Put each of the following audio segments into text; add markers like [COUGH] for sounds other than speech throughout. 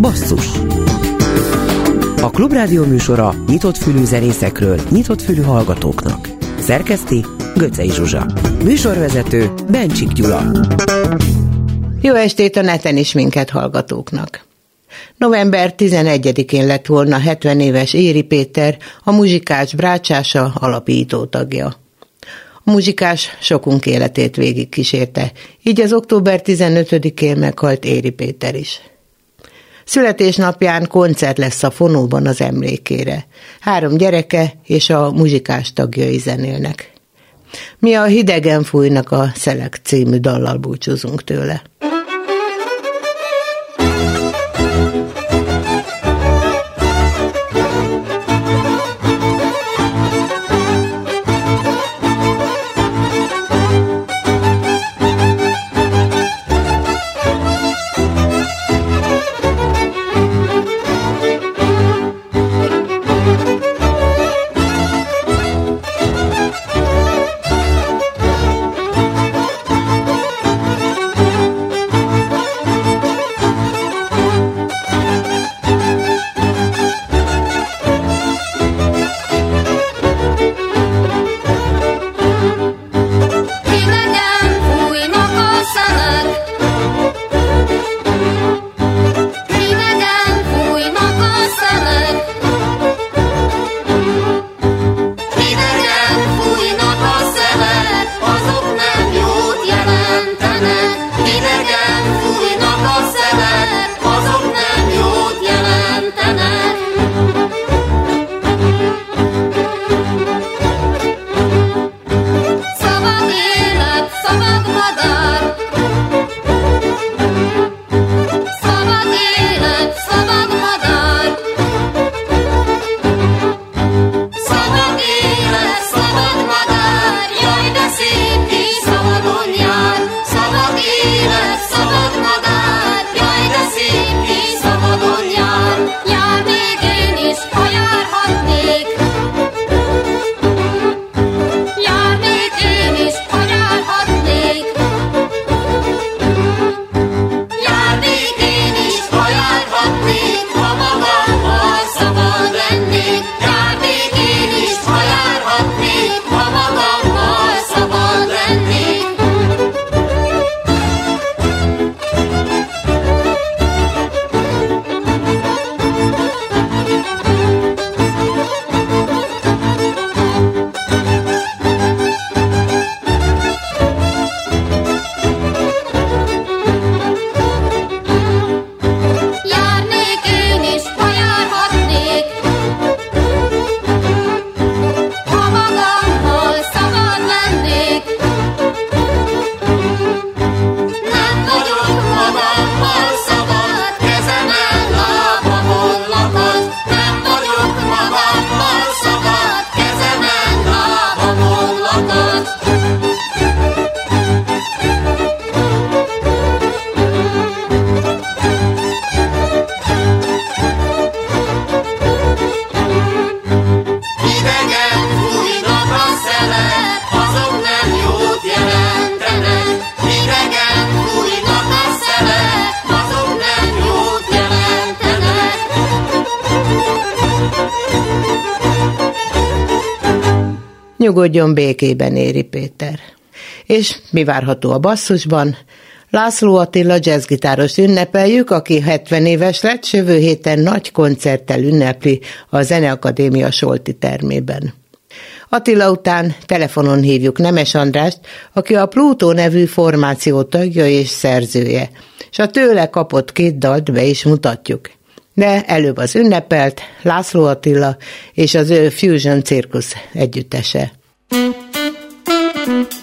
Basszus A Klubrádió műsora nyitott fülű zenészekről, nyitott fülű hallgatóknak. Szerkeszti Göcej Zsuzsa. Műsorvezető Bencsik Gyula. Jó estét a neten is minket hallgatóknak. November 11-én lett volna 70 éves Éri Péter, a muzsikás Brácsása alapító tagja. A muzsikás sokunk életét végig kísérte, így az október 15-én meghalt Éri Péter is. Születésnapján koncert lesz a fonóban az emlékére. Három gyereke és a muzsikás tagjai zenélnek. Mi a Hidegen fújnak a Szelek című dallal búcsúzunk tőle. Nyugodjon békében, Éri Péter. És mi várható a basszusban? László Attila jazzgitáros ünnepeljük, aki 70 éves lett, jövő héten nagy koncerttel ünnepli a Zeneakadémia Solti termében. Attila után telefonon hívjuk Nemes Andrást, aki a Plutó nevű formáció tagja és szerzője, és a tőle kapott két dalt be is mutatjuk. De előbb az ünnepelt László Attila és az ő Fusion Circus együttese. November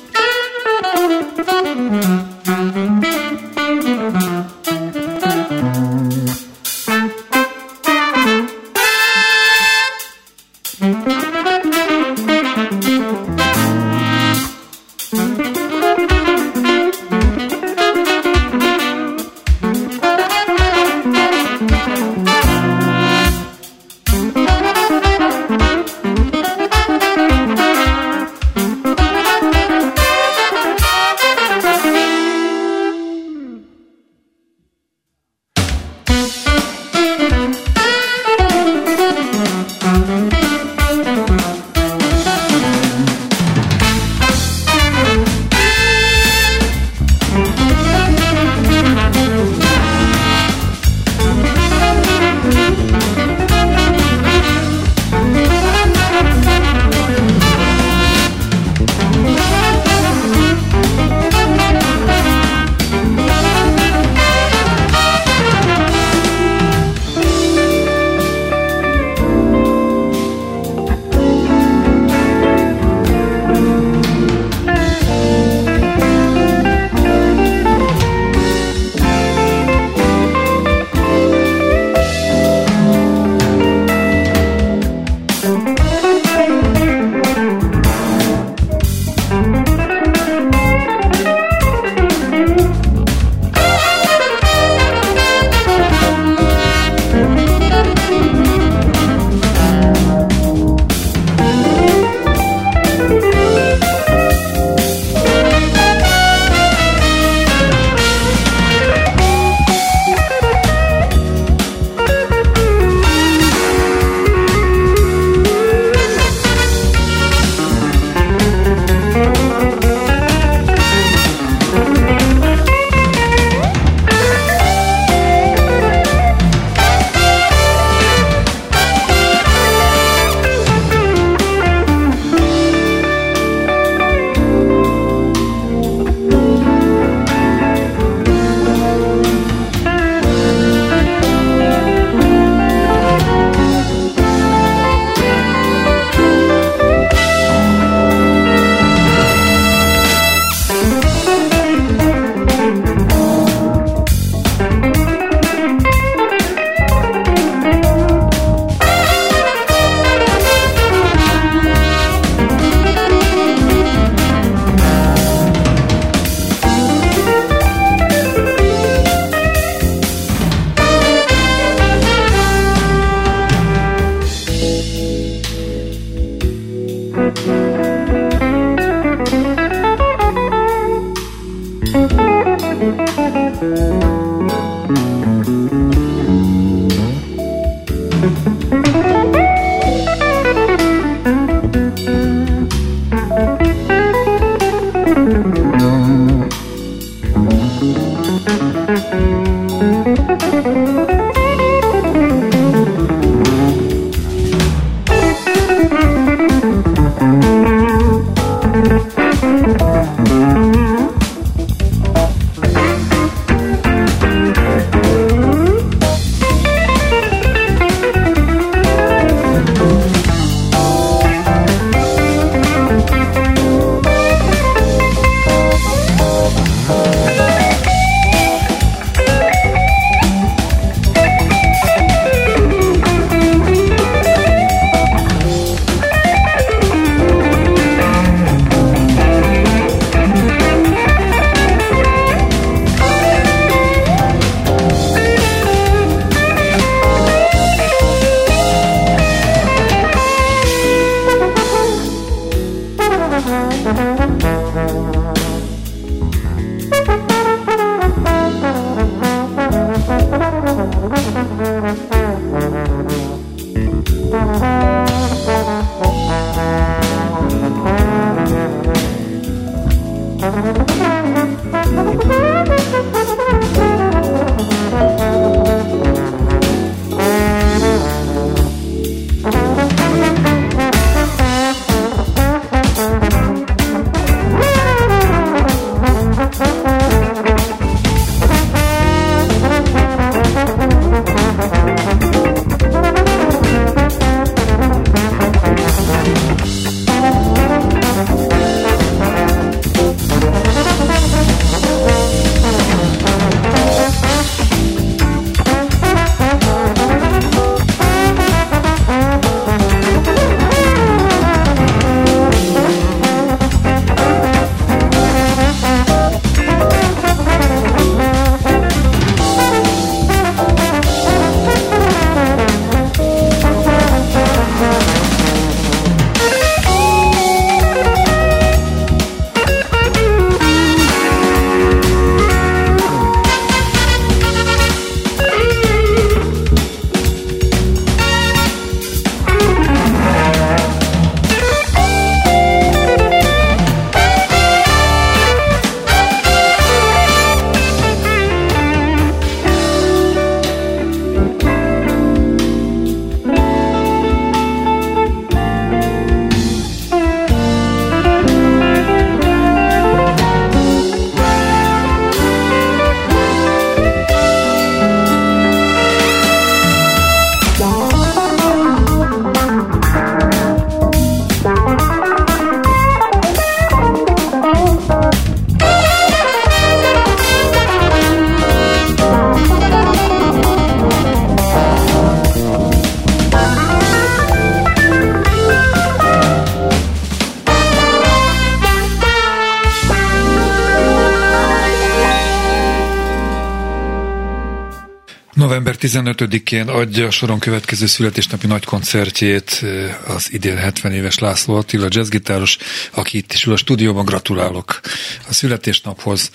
15-én adja a soron következő születésnapi nagy koncertjét az idén 70 éves László Attila jazzgitáros, aki itt is ül a stúdióban. Gratulálok a születésnaphoz.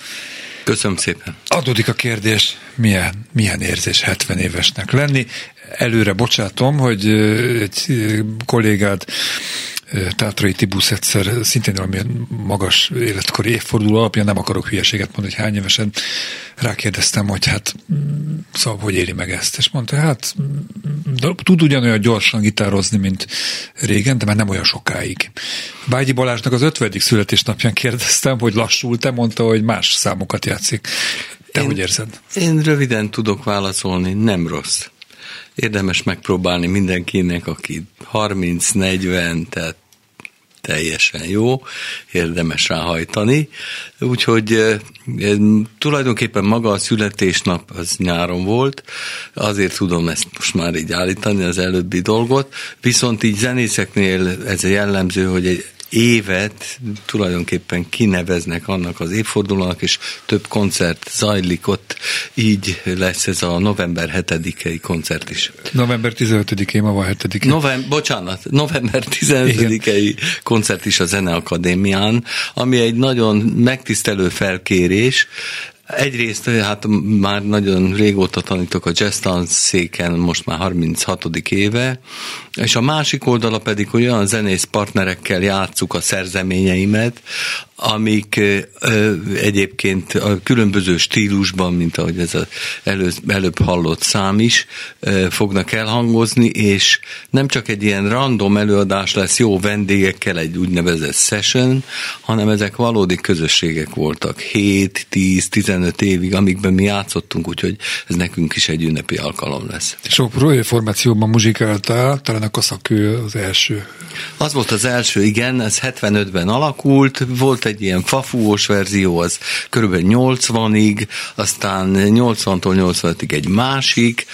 Köszönöm szépen. Adódik a kérdés, milyen, milyen érzés 70 évesnek lenni. Előre bocsátom, hogy egy kollégád Tátrai Tibusz egyszer szintén valamilyen magas életkori évforduló alapján nem akarok hülyeséget mondani, hogy hány évesen rákérdeztem, hogy hát mm, szóval hogy éli meg ezt, és mondta, hát mm, tud ugyanolyan gyorsan gitározni, mint régen, de már nem olyan sokáig. Bágyi Balázsnak az ötvedik születésnapján kérdeztem, hogy lassul, te mondta, hogy más számokat játszik. Te én, hogy érzed? Én röviden tudok válaszolni, nem rossz érdemes megpróbálni mindenkinek, aki 30-40, tehát teljesen jó, érdemes ráhajtani. Úgyhogy e, tulajdonképpen maga a születésnap az nyáron volt, azért tudom ezt most már így állítani, az előbbi dolgot, viszont így zenészeknél ez a jellemző, hogy egy évet tulajdonképpen kineveznek annak az évfordulónak, és több koncert zajlik ott, így lesz ez a november 7-i koncert is. November 15-én, ma van 7 November, bocsánat, november 15-i koncert is a Zeneakadémián, ami egy nagyon megtisztelő felkérés, Egyrészt hát már nagyon régóta tanítok a jazz széken, most már 36. éve, és a másik oldala pedig, hogy olyan zenész partnerekkel játszuk a szerzeményeimet, amik egyébként a különböző stílusban, mint ahogy ez az elő, előbb hallott szám is, fognak elhangozni, és nem csak egy ilyen random előadás lesz jó vendégekkel, egy úgynevezett session, hanem ezek valódi közösségek voltak 7, 10, 15 évig, amikben mi játszottunk, úgyhogy ez nekünk is egy ünnepi alkalom lesz. Sok formációban muzsikáltál, talán a kaszakő az első. Az volt az első, igen, ez 75-ben alakult, volt egy ilyen fafúós verzió, az körülbelül 80-ig, aztán 80-tól 85-ig egy másik,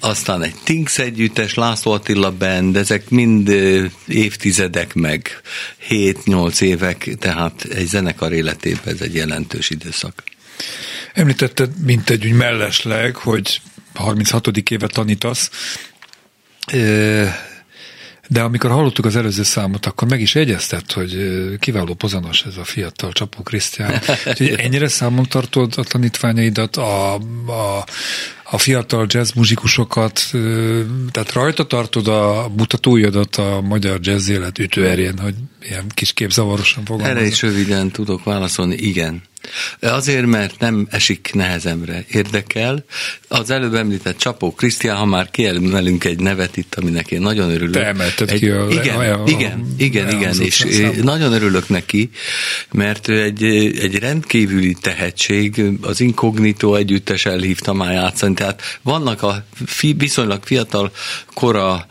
aztán egy Tinks együttes, László Attila band, ezek mind évtizedek meg 7-8 évek, tehát egy zenekar életében ez egy jelentős időszak. Említetted, mint egy úgy mellesleg, hogy 36. éve tanítasz, de amikor hallottuk az előző számot, akkor meg is egyeztett, hogy kiváló pozanos ez a fiatal Csapó Krisztián. [LAUGHS] Úgyhogy ennyire számon tartod a tanítványaidat, a, a, a fiatal jazz muzsikusokat, tehát rajta tartod a mutatóidat a magyar jazz élet ütőerjén, hogy ilyen kis képzavarosan fogalmazom. Erre is röviden tudok válaszolni, igen. Azért, mert nem esik nehezemre. Érdekel. Az előbb említett Csapó Krisztián, ha már kiemelünk egy nevet itt, aminek én nagyon örülök. Te emelted egy, ki a, igen, a, a, igen, igen, igen, és nagyon örülök neki, mert egy, egy rendkívüli tehetség, az Incognito együttes elhívta már játszani, tehát vannak a fi, viszonylag fiatal kora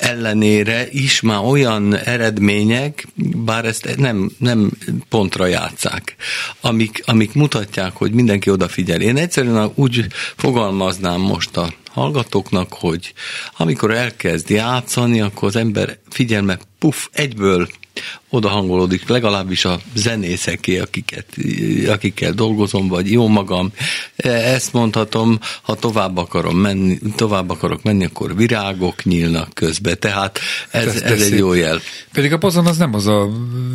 ellenére is már olyan eredmények, bár ezt nem, nem pontra játszák, amik, amik mutatják, hogy mindenki odafigyel. Én egyszerűen úgy fogalmaznám most a hallgatóknak, hogy amikor elkezd játszani, akkor az ember figyelme puff, egyből oda hangolódik legalábbis a zenészeké, akiket, akikkel dolgozom, vagy jó magam. Ezt mondhatom, ha tovább akarom menni, tovább akarok menni, akkor virágok nyílnak közbe, tehát ez, ez, ez egy jó jel. Pedig a pozon az nem az a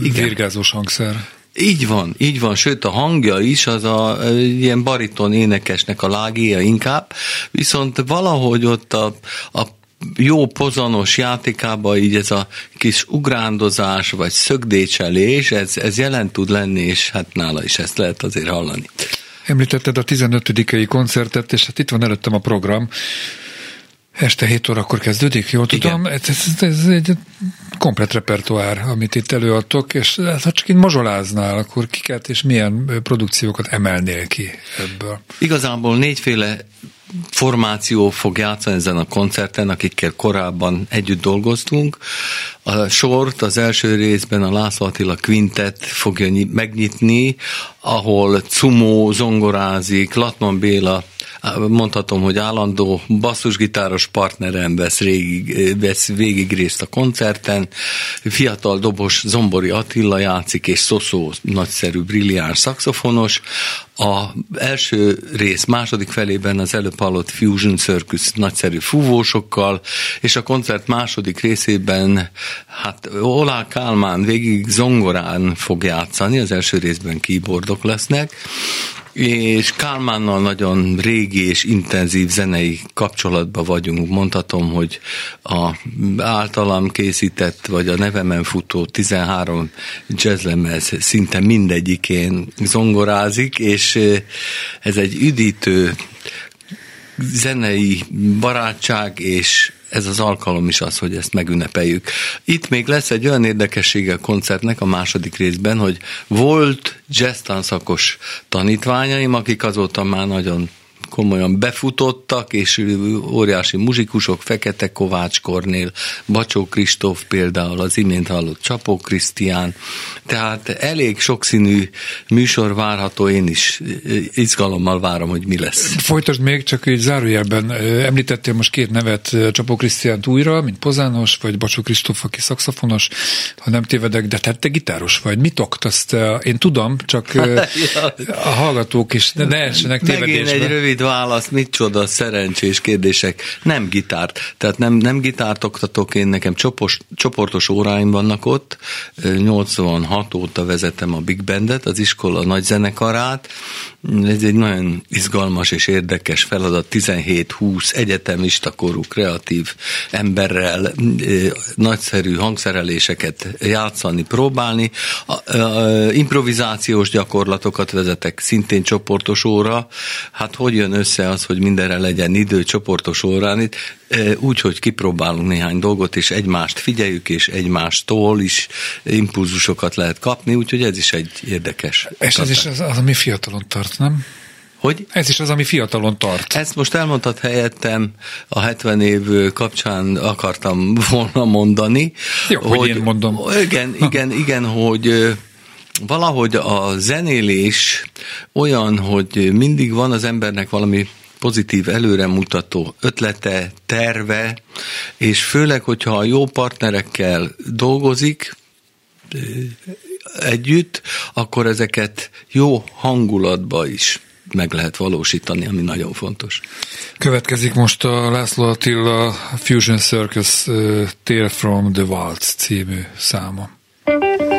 Igen. virgázós hangszer. Így van, így van, sőt a hangja is az a ilyen bariton énekesnek a lágéja inkább, viszont valahogy ott a, a jó pozanos játékában így ez a kis ugrándozás, vagy szögdécselés, ez, ez jelen tud lenni, és hát nála is ezt lehet azért hallani. Említetted a 15 koncertet, és hát itt van előttem a program. Este 7 órakor kezdődik, jól tudom? Ez, ez, ez egy komplet repertoár, amit itt előadtok, és hát, ha csak itt mazsoláznál, akkor kiket és milyen produkciókat emelnél ki ebből? Igazából négyféle formáció fog játszani ezen a koncerten, akikkel korábban együtt dolgoztunk. A sort az első részben a László Attila Quintet fogja megnyitni, ahol Cumó zongorázik, Latman Béla mondhatom, hogy állandó basszusgitáros partnerem vesz, régig, vesz végig részt a koncerten, fiatal dobos Zombori Attila játszik, és Szoszó nagyszerű, brilliáns szaxofonos, a első rész második felében az előbb hallott Fusion Circus nagyszerű fúvósokkal, és a koncert második részében hát Olá Kálmán végig zongorán fog játszani, az első részben keyboardok lesznek, és Kálmánnal nagyon régi és intenzív zenei kapcsolatban vagyunk. Mondhatom, hogy a általam készített, vagy a nevemen futó 13 jazzlemez szinte mindegyikén zongorázik, és ez egy üdítő zenei barátság és ez az alkalom is az, hogy ezt megünnepeljük. Itt még lesz egy olyan érdekessége a koncertnek a második részben, hogy volt jazz tanszakos tanítványaim, akik azóta már nagyon komolyan befutottak, és óriási muzsikusok, Fekete Kovács Kornél, Bacsó Kristóf például, az imént hallott Csapó Krisztián, tehát elég sokszínű műsor várható, én is izgalommal várom, hogy mi lesz. Folytasd még, csak egy zárójelben említettél most két nevet, Csapó Krisztiánt újra, mint pozános, vagy Bacsó Kristóf, aki szakszafonos, ha nem tévedek, de te, te gitáros vagy. Mit oktaszt? Én tudom, csak [LAUGHS] a hallgatók is ne, ne essenek tévedésbe. Megint egy rövid válasz, mit csoda, szerencsés kérdések. Nem gitárt. Tehát nem, nem gitárt oktatok, én nekem csopos, csoportos óráim vannak ott. 86 óta vezetem a Big Bandet, az iskola nagy zenekarát. Ez egy nagyon izgalmas és érdekes feladat. 17-20 egyetemista korú kreatív emberrel nagyszerű hangszereléseket játszani, próbálni. Improvizációs gyakorlatokat vezetek, szintén csoportos óra. Hát hogy jön össze az, hogy mindenre legyen idő csoportos órán itt, úgy, hogy kipróbálunk néhány dolgot, és egymást figyeljük, és egymástól is impulzusokat lehet kapni, úgyhogy ez is egy érdekes. És ez is az, az, ami fiatalon tart, nem? Hogy? Ez is az, ami fiatalon tart. Ezt most elmondtad helyettem, a 70 év kapcsán akartam [LAUGHS] volna mondani. Jó, hogy, hogy én mondom. Igen, igen, igen, hogy valahogy a zenélés olyan, hogy mindig van az embernek valami pozitív, előremutató ötlete, terve, és főleg, hogyha a jó partnerekkel dolgozik együtt, akkor ezeket jó hangulatba is meg lehet valósítani, ami nagyon fontos. Következik most a László Attila Fusion Circus uh, Tale from the Waltz című száma. thank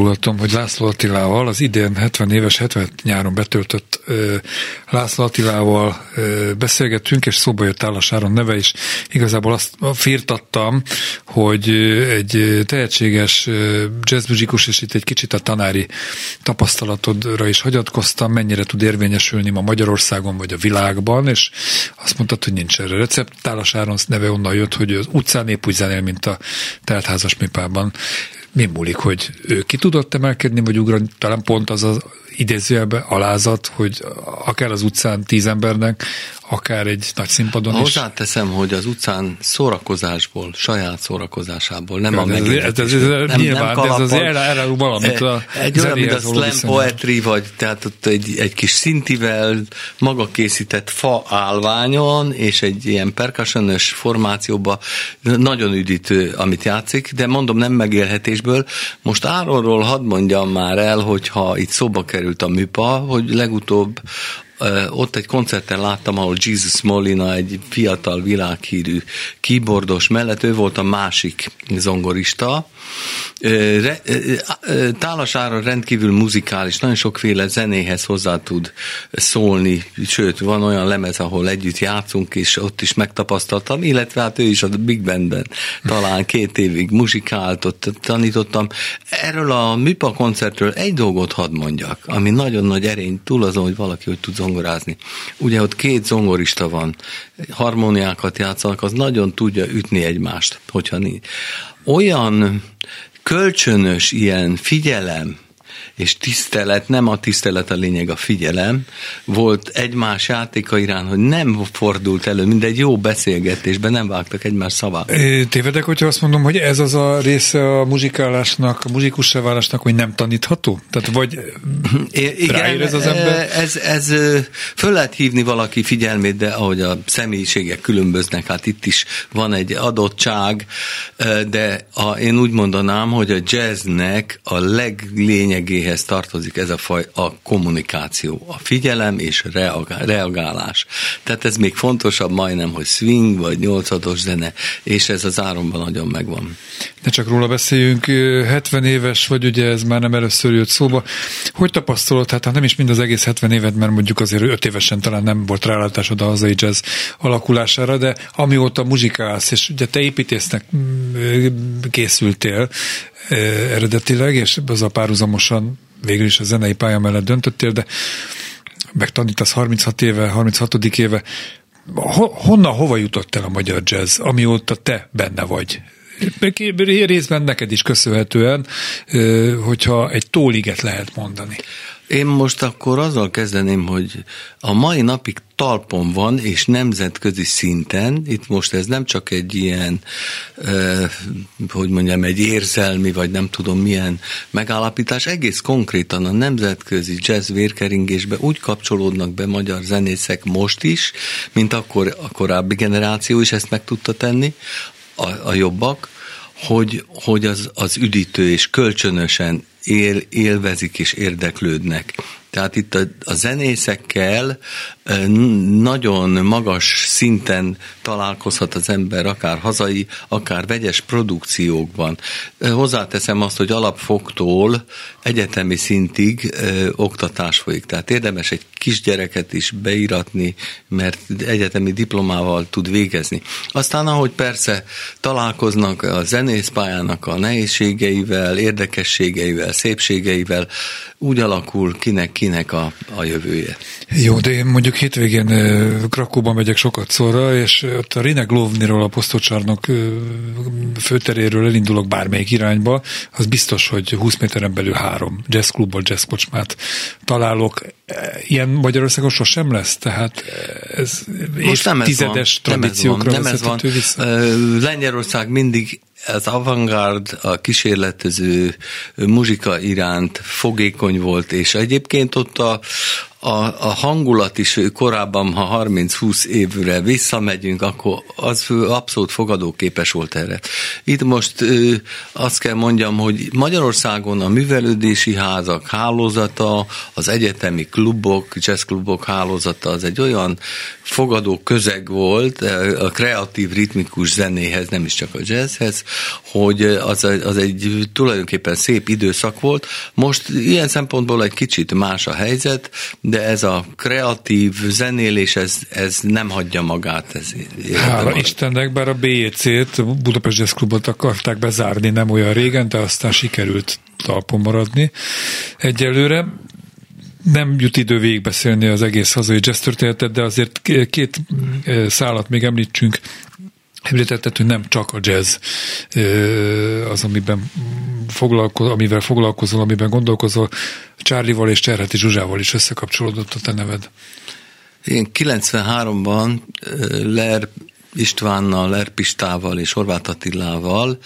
elárulhatom, hogy László Attilával, az idén 70 éves, 70 nyáron betöltött László Attilával beszélgettünk, és szóba jött Állas neve is. Igazából azt firtattam, hogy egy tehetséges jazzmuzikus, és itt egy kicsit a tanári tapasztalatodra is hagyatkoztam, mennyire tud érvényesülni ma Magyarországon vagy a világban, és azt mondtad, hogy nincs erre recept. Tálas Áron neve onnan jött, hogy az utcán épp úgy zenél, mint a teltházas mipában. Mi múlik, hogy ő ki tudott emelkedni, vagy ugrani? Talán pont az az idézőjelbe alázat, hogy akár az utcán tíz embernek, akár egy nagy színpadon is. Hozzáteszem, hogy az utcán szórakozásból, saját szórakozásából, nem ja, a megélhetés. Ez, ez, ez, nem, nyilván, nem ez az erre valamit a Egy olyan, mint a slam poetry, vagy tehát ott egy, egy kis szintivel maga készített fa állványon, és egy ilyen percussionös formációba nagyon üdítő, amit játszik, de mondom nem megélhetésből. Most Áronról hadd mondjam már el, hogyha itt szóba került a műpa, hogy legutóbb ott egy koncerten láttam, ahol Jesus Molina, egy fiatal világhírű keyboardos mellett, ő volt a másik zongorista, Tálasára rendkívül muzikális, nagyon sokféle zenéhez hozzá tud szólni, sőt, van olyan lemez, ahol együtt játszunk, és ott is megtapasztaltam, illetve hát ő is a Big Bandben talán két évig muzsikált, ott tanítottam. Erről a MIPA koncertről egy dolgot hadd mondjak, ami nagyon nagy erény túl azon, hogy valaki hogy tud zongorázni. Ugye ott két zongorista van, harmóniákat játszanak, az nagyon tudja ütni egymást, hogyha nincs olyan kölcsönös ilyen figyelem, és tisztelet, nem a tisztelet a lényeg, a figyelem, volt egymás játéka irán, hogy nem fordult elő, mint egy jó beszélgetésben, nem vágtak egymás szavát. Tévedek, hogyha azt mondom, hogy ez az a része a muzsikálásnak, a muzikussá válásnak, hogy nem tanítható? Tehát vagy igen, ez az ember? Ez, ez föl lehet hívni valaki figyelmét, de ahogy a személyiségek különböznek, hát itt is van egy adottság, de a, én úgy mondanám, hogy a jazznek a leglényegéhez amihez tartozik ez a faj a kommunikáció, a figyelem és reagálás. Tehát ez még fontosabb majdnem, hogy swing vagy nyolcados zene, és ez az áronban nagyon megvan. Ne csak róla beszéljünk, 70 éves vagy, ugye ez már nem először jött szóba. Hogy tapasztalod, hát nem is mind az egész 70 évet, mert mondjuk azért 5 évesen talán nem volt rálátásod a hazai jazz alakulására, de amióta muzsikálsz, és ugye te építésznek mm, készültél, eredetileg, és az a párhuzamosan végül is a zenei pálya mellett döntöttél, de megtanítasz 36 éve, 36. éve. Honnan, hova jutott el a magyar jazz, amióta te benne vagy? Részben neked is köszönhetően, hogyha egy tóliget lehet mondani. Én most akkor azzal kezdeném, hogy a mai napig talpon van, és nemzetközi szinten, itt most ez nem csak egy ilyen, hogy mondjam, egy érzelmi, vagy nem tudom milyen megállapítás, egész konkrétan a nemzetközi jazz vérkeringésbe úgy kapcsolódnak be magyar zenészek most is, mint akkor a korábbi generáció is ezt meg tudta tenni, a, a jobbak, hogy, hogy az, az üdítő és kölcsönösen él, élvezik és érdeklődnek. Tehát itt a, a zenészekkel nagyon magas szinten találkozhat az ember, akár hazai, akár vegyes produkciókban. Hozzáteszem azt, hogy alapfoktól egyetemi szintig ö, oktatás folyik. Tehát érdemes egy kisgyereket is beíratni, mert egyetemi diplomával tud végezni. Aztán, ahogy persze találkoznak a zenészpályának a nehézségeivel, érdekességeivel, szépségeivel, úgy alakul kinek-kinek a, a jövője. Jó, de én mondjuk hétvégén Krakóban megyek sokat szóra, és ott a Rine Glovniról, a posztocsarnok főteréről elindulok bármelyik irányba, az biztos, hogy 20 méteren belül három jazzklubból, jazzkocsmát találok. Ilyen Magyarországon sosem lesz, tehát ez Most nem ez van, tradíciókra nem ez van, nem ez van. Lengyelország mindig az avantgárd, a kísérletező muzsika iránt fogékony volt, és egyébként ott a, a, a hangulat is korábban, ha 30-20 évre visszamegyünk, akkor az abszolút fogadóképes volt erre. Itt most azt kell mondjam, hogy Magyarországon a művelődési házak hálózata, az egyetemi klubok, jazzklubok hálózata az egy olyan fogadó közeg volt a kreatív ritmikus zenéhez, nem is csak a jazzhez, hogy az, az egy tulajdonképpen szép időszak volt. Most ilyen szempontból egy kicsit más a helyzet, de ez a kreatív zenélés, ez, ez nem hagyja magát. Ez Hála Istennek, bár a BEC-t, Budapest Jazz Clubot akarták bezárni nem olyan régen, de aztán sikerült talpon maradni egyelőre. Nem jut idő végigbeszélni az egész hazai jazz történetet, de azért két eh, szálat még említsünk. Említetted, hogy nem csak a jazz az, amiben foglalko- amivel foglalkozol, amiben gondolkozol. Csárlival és Cserheti Zsuzsával is összekapcsolódott a te neved. Én 93-ban Ler Istvánnal, Erpistával és Horváth Attilával,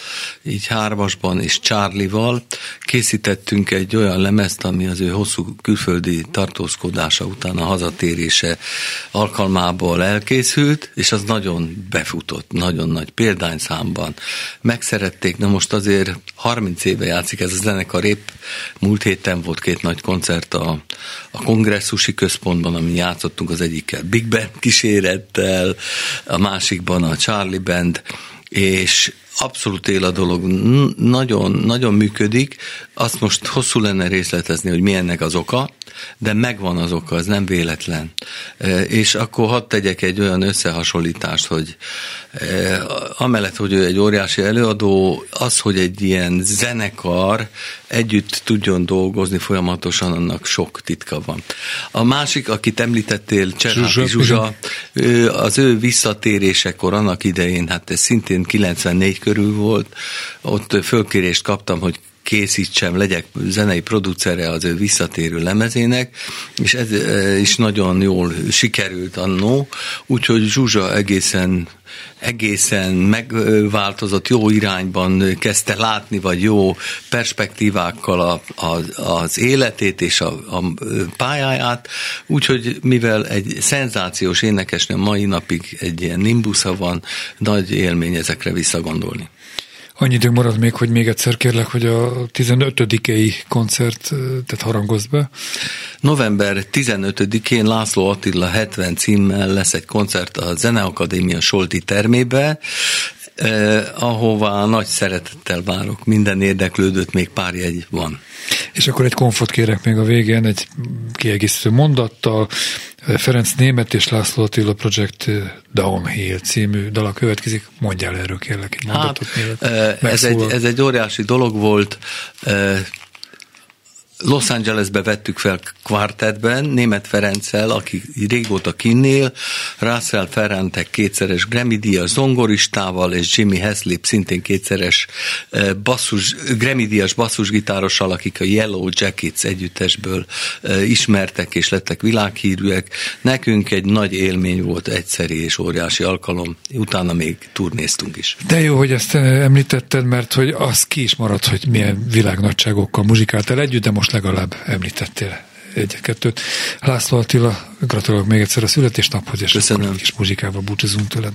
így hármasban és Csárlival készítettünk egy olyan lemezt, ami az ő hosszú külföldi tartózkodása után a hazatérése alkalmából elkészült, és az nagyon befutott, nagyon nagy példányszámban. Megszerették, na most azért 30 éve játszik ez a zenekar, épp múlt héten volt két nagy koncert a, a kongresszusi központban, ami játszottunk az egyikkel Big Band kísérettel, a másik másikban a Charlie Band, és abszolút él a dolog, nagyon, nagyon működik. Azt most hosszú lenne részletezni, hogy mi ennek az oka, de megvan az oka, az nem véletlen. E, és akkor hadd tegyek egy olyan összehasonlítást, hogy e, amellett, hogy ő egy óriási előadó, az, hogy egy ilyen zenekar együtt tudjon dolgozni folyamatosan, annak sok titka van. A másik, akit említettél, Cserháti Zsuzsa, ő, az ő visszatérésekor annak idején, hát ez szintén 94 körül volt, ott fölkérést kaptam, hogy készítsem, legyek zenei producere az ő visszatérő lemezének, és ez is nagyon jól sikerült annó, úgyhogy Zsuzsa egészen egészen megváltozott, jó irányban kezdte látni, vagy jó perspektívákkal a, a, az életét és a, a pályáját, úgyhogy mivel egy szenzációs énekesnő mai napig egy ilyen nimbusza van, nagy élmény ezekre visszagondolni. Annyi időnk marad még, hogy még egyszer kérlek, hogy a 15-i koncertet harangozd be. November 15-én László Attila 70 címmel lesz egy koncert a Zeneakadémia Solti termébe, eh, ahová nagy szeretettel várok. Minden érdeklődött, még pár jegy van. És akkor egy konfot kérek még a végén, egy kiegészítő mondattal. Ferenc Német és László Attila Project Downhill című dala következik. Mondjál erről kérlek egy mondatot. Hát, ez, egy, ez egy óriási dolog volt. Los Angelesbe vettük fel kvartetben, Német Ferenccel, aki régóta kinnél, Russell Ferrantek kétszeres Grammy díjas zongoristával, és Jimmy Heslip szintén kétszeres eh, basszus, Grammy díjas basszusgitárossal, akik a Yellow Jackets együttesből eh, ismertek és lettek világhírűek. Nekünk egy nagy élmény volt, egyszeri és óriási alkalom, utána még turnéztunk is. De jó, hogy ezt eh, említetted, mert hogy az ki is maradt, hogy milyen világnagyságokkal muzsikáltál együtt, de most legalább említettél egyet-kettőt. László Attila, gratulálok még egyszer a születésnaphoz, és Köszönöm. akkor kis muzsikával búcsúzunk tőled.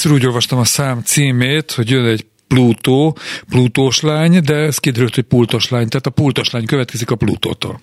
Először úgy olvastam a szám címét, hogy jön egy Plutó, Plutós lány, de ez kiderült, hogy pultos lány, tehát a pultos lány következik a Plutótól.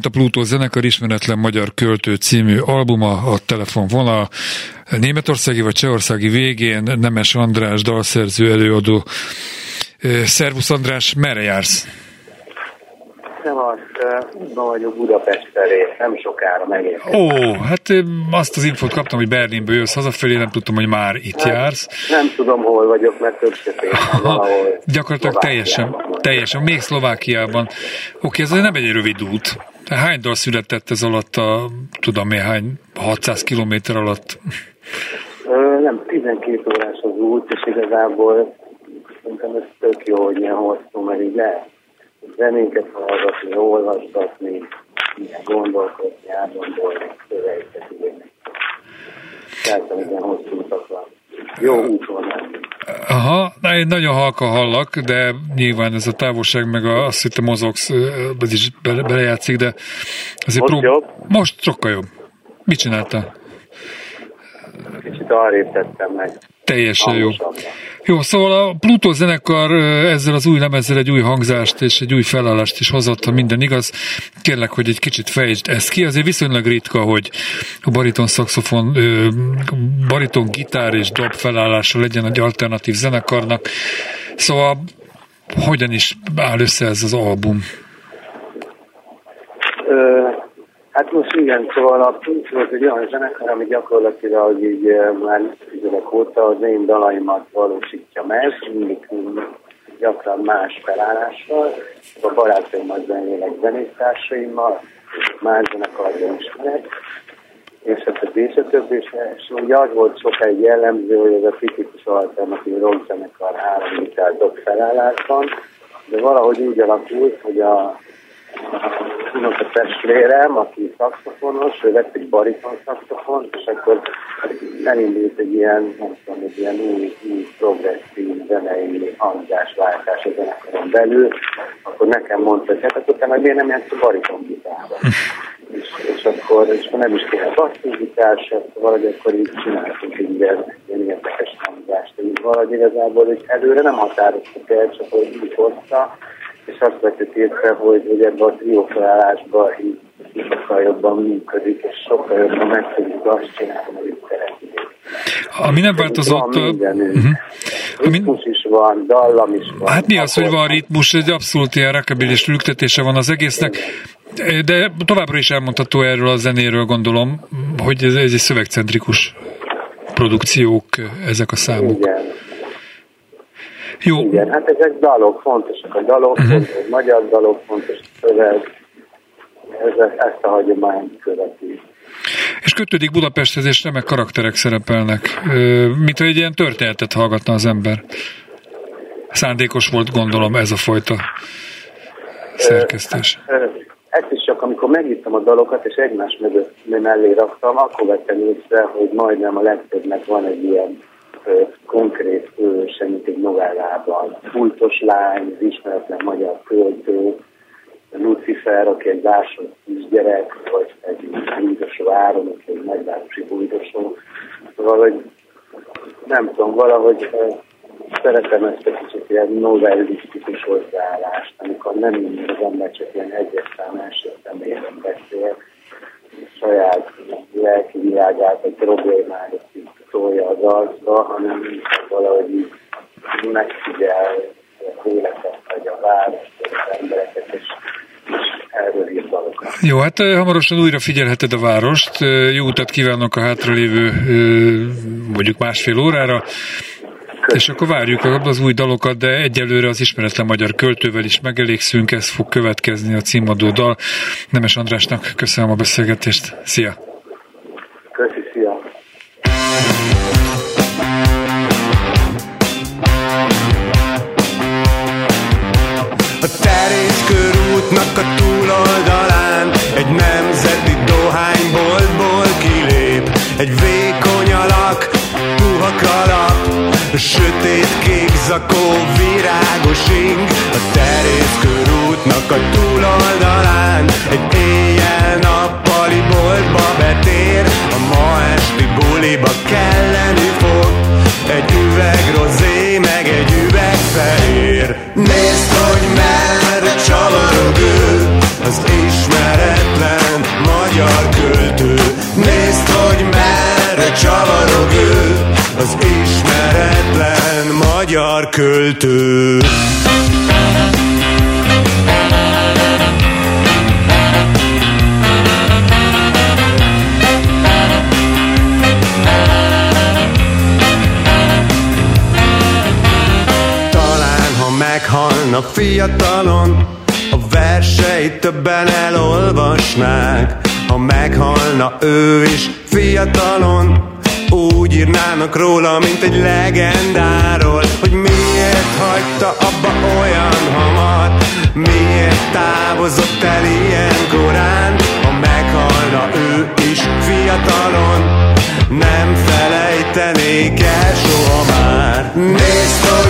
Megjelent a Plutó zenekar ismeretlen magyar költő című albuma, a telefonvonal. Németországi vagy Csehországi végén Nemes András dalszerző előadó. Szervusz András, merre jársz? útban vagyok Budapest felé, nem sokára megérkezem. Ó, hát azt az infót kaptam, hogy Berlinből jössz hazafelé, nem tudtam, hogy már itt hát, jársz. Nem tudom, hol vagyok, mert több [LAUGHS] valahol. Gyakorlatilag teljesen, teljesen, még Szlovákiában. Oké, ez nem egy rövid út. Hány dal született ez alatt a, tudom én, hány, 600 kilométer alatt? Nem, 12 órás az út, és igazából szerintem ez tök jó, hogy ilyen hosszú, mert így lehet zenéket hallgatni, olvasgatni, gondolkodni, átgondolni, szövegeket írni. Tehát, ilyen hosszú utakra. Jó úton menni. Aha, én nagyon halka hallak, de nyilván ez a távolság, meg a, azt hittem mozogsz, ez is bele, belejátszik, de azért Most prób- jobb? Most sokkal jobb. Mit csináltál? Kicsit arrébb tettem meg. Teljesen jó. Jó, szóval a Pluto zenekar ezzel az új lemezzel egy új hangzást és egy új felállást is hozott, ha minden igaz. Kérlek, hogy egy kicsit fejtsd ezt ki. Azért viszonylag ritka, hogy a bariton szaxofon, bariton gitár és dob felállása legyen egy alternatív zenekarnak. Szóval hogyan is áll össze ez az album? Hát most igen, szóval a Pink volt egy olyan zenekar, ami gyakorlatilag így eh, már évek óta az én dalaimat valósítja meg, mindig gyakran más felállással, a barátaimmal zenélek zenésztársaimmal, más zenekarban ismerek, és hát a és a többi, és, és ugye az volt sokáig jellemző, hogy ez a tipikus alternatív rock zenekar három gitár felállásban, de valahogy úgy alakult, hogy a a testvérem, aki szakszofonos, ő vett egy bariton szakszofon, és akkor elindult egy ilyen, nem tudom, egy ilyen új, új progresszív zenei hangzásváltás a zenekaron belül, akkor nekem mondta, hogy hát akkor te meg miért nem játsz a bariton gitárba. [LAUGHS] és, és, akkor, és akkor nem is kéne basszusgitár se, valahogy akkor így csináltunk egy ilyen, ilyen érdekes hangzást. Valahogy igazából hogy előre nem határoztuk el, csak hogy így hozta, azt vettük észre, hogy, hogy ebben a trió felállásban így sokkal jobban működik, és sokkal jobban meg tudjuk azt csinálni, amit szeretnénk. Ami nem változott... Van uh-huh. Ritmus is van, dallam is van. Hát mi az, hogy van ritmus, egy abszolút ilyen rakabilis lüktetése van az egésznek, de továbbra is elmondható erről a zenéről, gondolom, hogy ez, ez egy szövegcentrikus produkciók, ezek a számok. Igen. Jó. Igen, hát ezek dalok, fontosak a dalok, uh-huh. fontos, a magyar dalok, fontos a szöveg, ezek, ezt a hagyományt követi. És kötődik Budapesthez, és remek karakterek szerepelnek. Mint hogy egy ilyen történetet hallgatna az ember. Szándékos volt, gondolom, ez a fajta szerkesztés. ezt is csak amikor megírtam a dalokat, és egymás mögött mellé raktam, akkor vettem észre, hogy majdnem a legtöbbnek van egy ilyen konkrét hőse, mint egy novellában. Fújtos lány, az ismeretlen magyar költő, Lucifer, aki egy vásott kisgyerek, vagy egy bújdosó áron, aki egy nagyvárosi bújdosó. Valahogy nem tudom, valahogy szeretem ezt a kicsit ilyen novellisztikus hozzáállást, amikor nem mindig az ember csak ilyen egyes szám első személyben beszél, saját lelki világát, vagy problémáit tolja az arcba, hanem valahogy megfigyel a életet, vagy a várost, az embereket, és jó, hát hamarosan újra figyelheted a várost. Jó utat kívánok a hátralévő mondjuk másfél órára. És akkor várjuk az új dalokat, de egyelőre az ismeretlen magyar költővel is megelégszünk, ez fog következni a címadó dal. Nemes Andrásnak köszönöm a beszélgetést. Szia! A terész körútnak a túloldalán Egy nemzeti dohányboltból kilép. Egy vékony alak, puha kalap Sötét kék zakó, virágos ing. A terész körútnak a túloldalán Egy éjjel-nappali boltba betér buliba kelleni fog. Egy üveg rozé, meg egy üveg fehér. Nézd, hogy merre csavarog ő Az ismeretlen magyar költő. Nézd, hogy merre csavarog ő Az ismeretlen magyar költő meghalna fiatalon A verseit többen elolvasnák. Ha meghalna ő is fiatalon úgy írnának róla, mint egy legendáról Hogy miért hagyta abba olyan hamar. Miért távozott el ilyen korán? Ha meghalna ő is fiatalon Nem felejtenék el soha már. Nézd,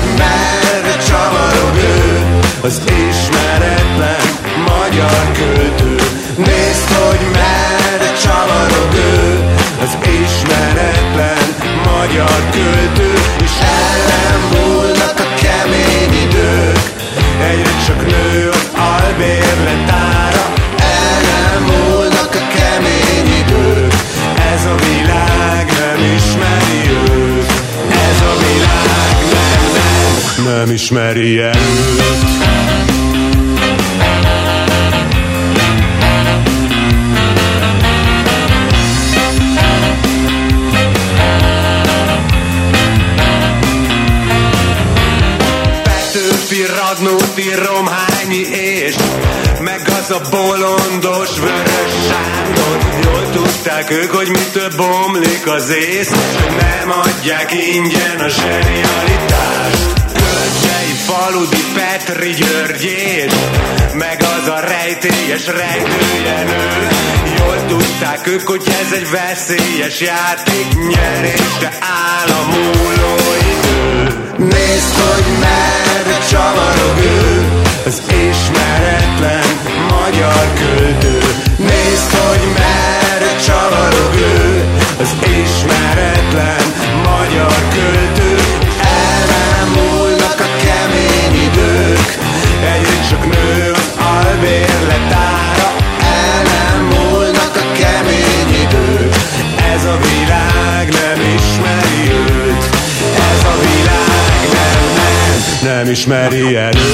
Az ismeretlen magyar költő. Nézd, hogy merre csavarog ő Az ismeretlen magyar költő. És el nem múlnak a kemény idők Egyre csak nő az albérlet nem, ismeri őt Petőfi, Radnóti, Romhányi és meg az a bolondos vörös Sándor. Jól tudták ők, hogy mitől bomlik az ész Hogy nem adják ingyen a zsenialitást Faludi, Petri, György és meg az a rejtélyes rejtőjenő Jól tudták ők, hogy ez egy veszélyes játék Nyerésre áll a múló idő Nézd, hogy merre csavarog ő Az ismeretlen magyar költő. Nézd, hogy merre csavarog ő Az ismeretlen magyar költő ismeri el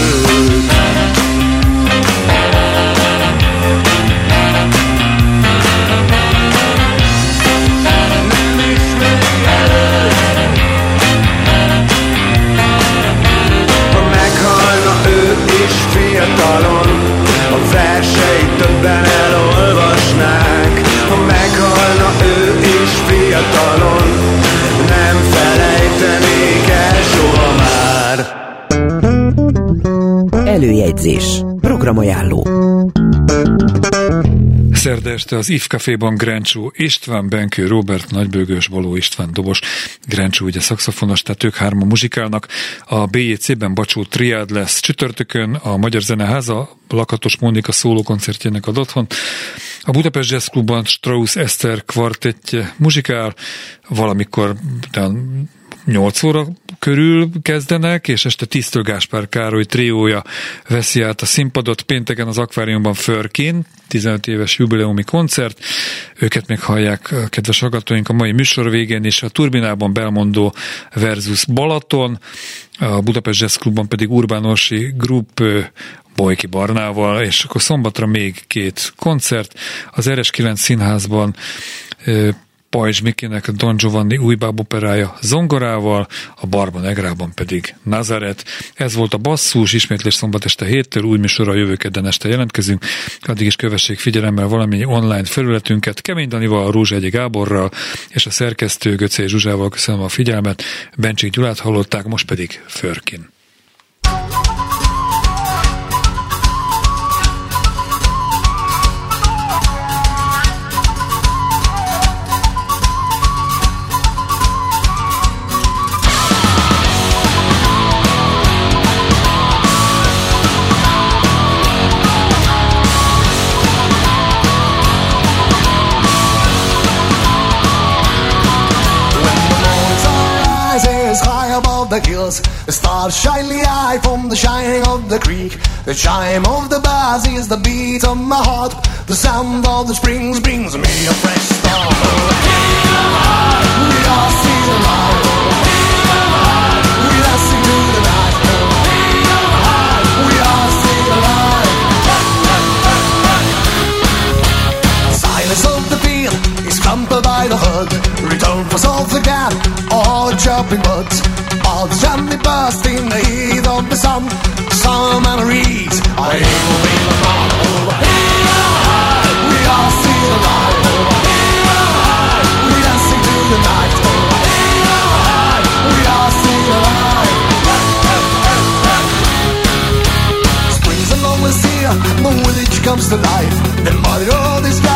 Előjegyzés. Programajánló. Szerda este az IF Caféban Grencsó István Benkő, Robert Nagybőgős, Való István Dobos, Grencsó ugye szakszofonos, tehát ők hárman muzsikálnak. A BJC-ben Bacsó Triád lesz csütörtökön, a Magyar Zeneháza Lakatos Mónika szólókoncertjének ad otthon. A Budapest Jazz Clubban Strauss Eszter kvartettje muzsikál, valamikor 8 óra körül kezdenek, és este Tisztő Gáspár Károly triója veszi át a színpadot. Pénteken az akváriumban Förkin, 15 éves jubileumi koncert. Őket még hallják, kedves hallgatóink, a mai műsor végén is a Turbinában Belmondó versus Balaton, a Budapest Jazz Clubban pedig Urbán Orsi Group Bojki Barnával, és akkor szombatra még két koncert. Az RS9 színházban Pajzs Mikinek Don Giovanni újbáb operája zongorával, a Barba Negrában pedig Nazaret. Ez volt a basszus, ismétlés szombat este héttől, új műsorra jövő kedden este jelentkezünk. Addig is kövessék figyelemmel valamennyi online felületünket. Kemény Danival, Rózsa Egyi Gáborral és a szerkesztő Göcé Zsuzsával köszönöm a figyelmet. Bencsik Gyulát hallották, most pedig Förkin. The hills. The stars shine eye from the shining of the creek. The chime of the bells is the beat of my heart. The sound of the springs brings me a fresh start. We are still alive. We are sing to the hood. Return for salt again, all chopping buds. All the sunny burst in the heat of the sun. Some memories I will be the mom. We are still alive. We dancing to the night. We are still alive. Spring's along with here, the village comes to life. The mother of the sky,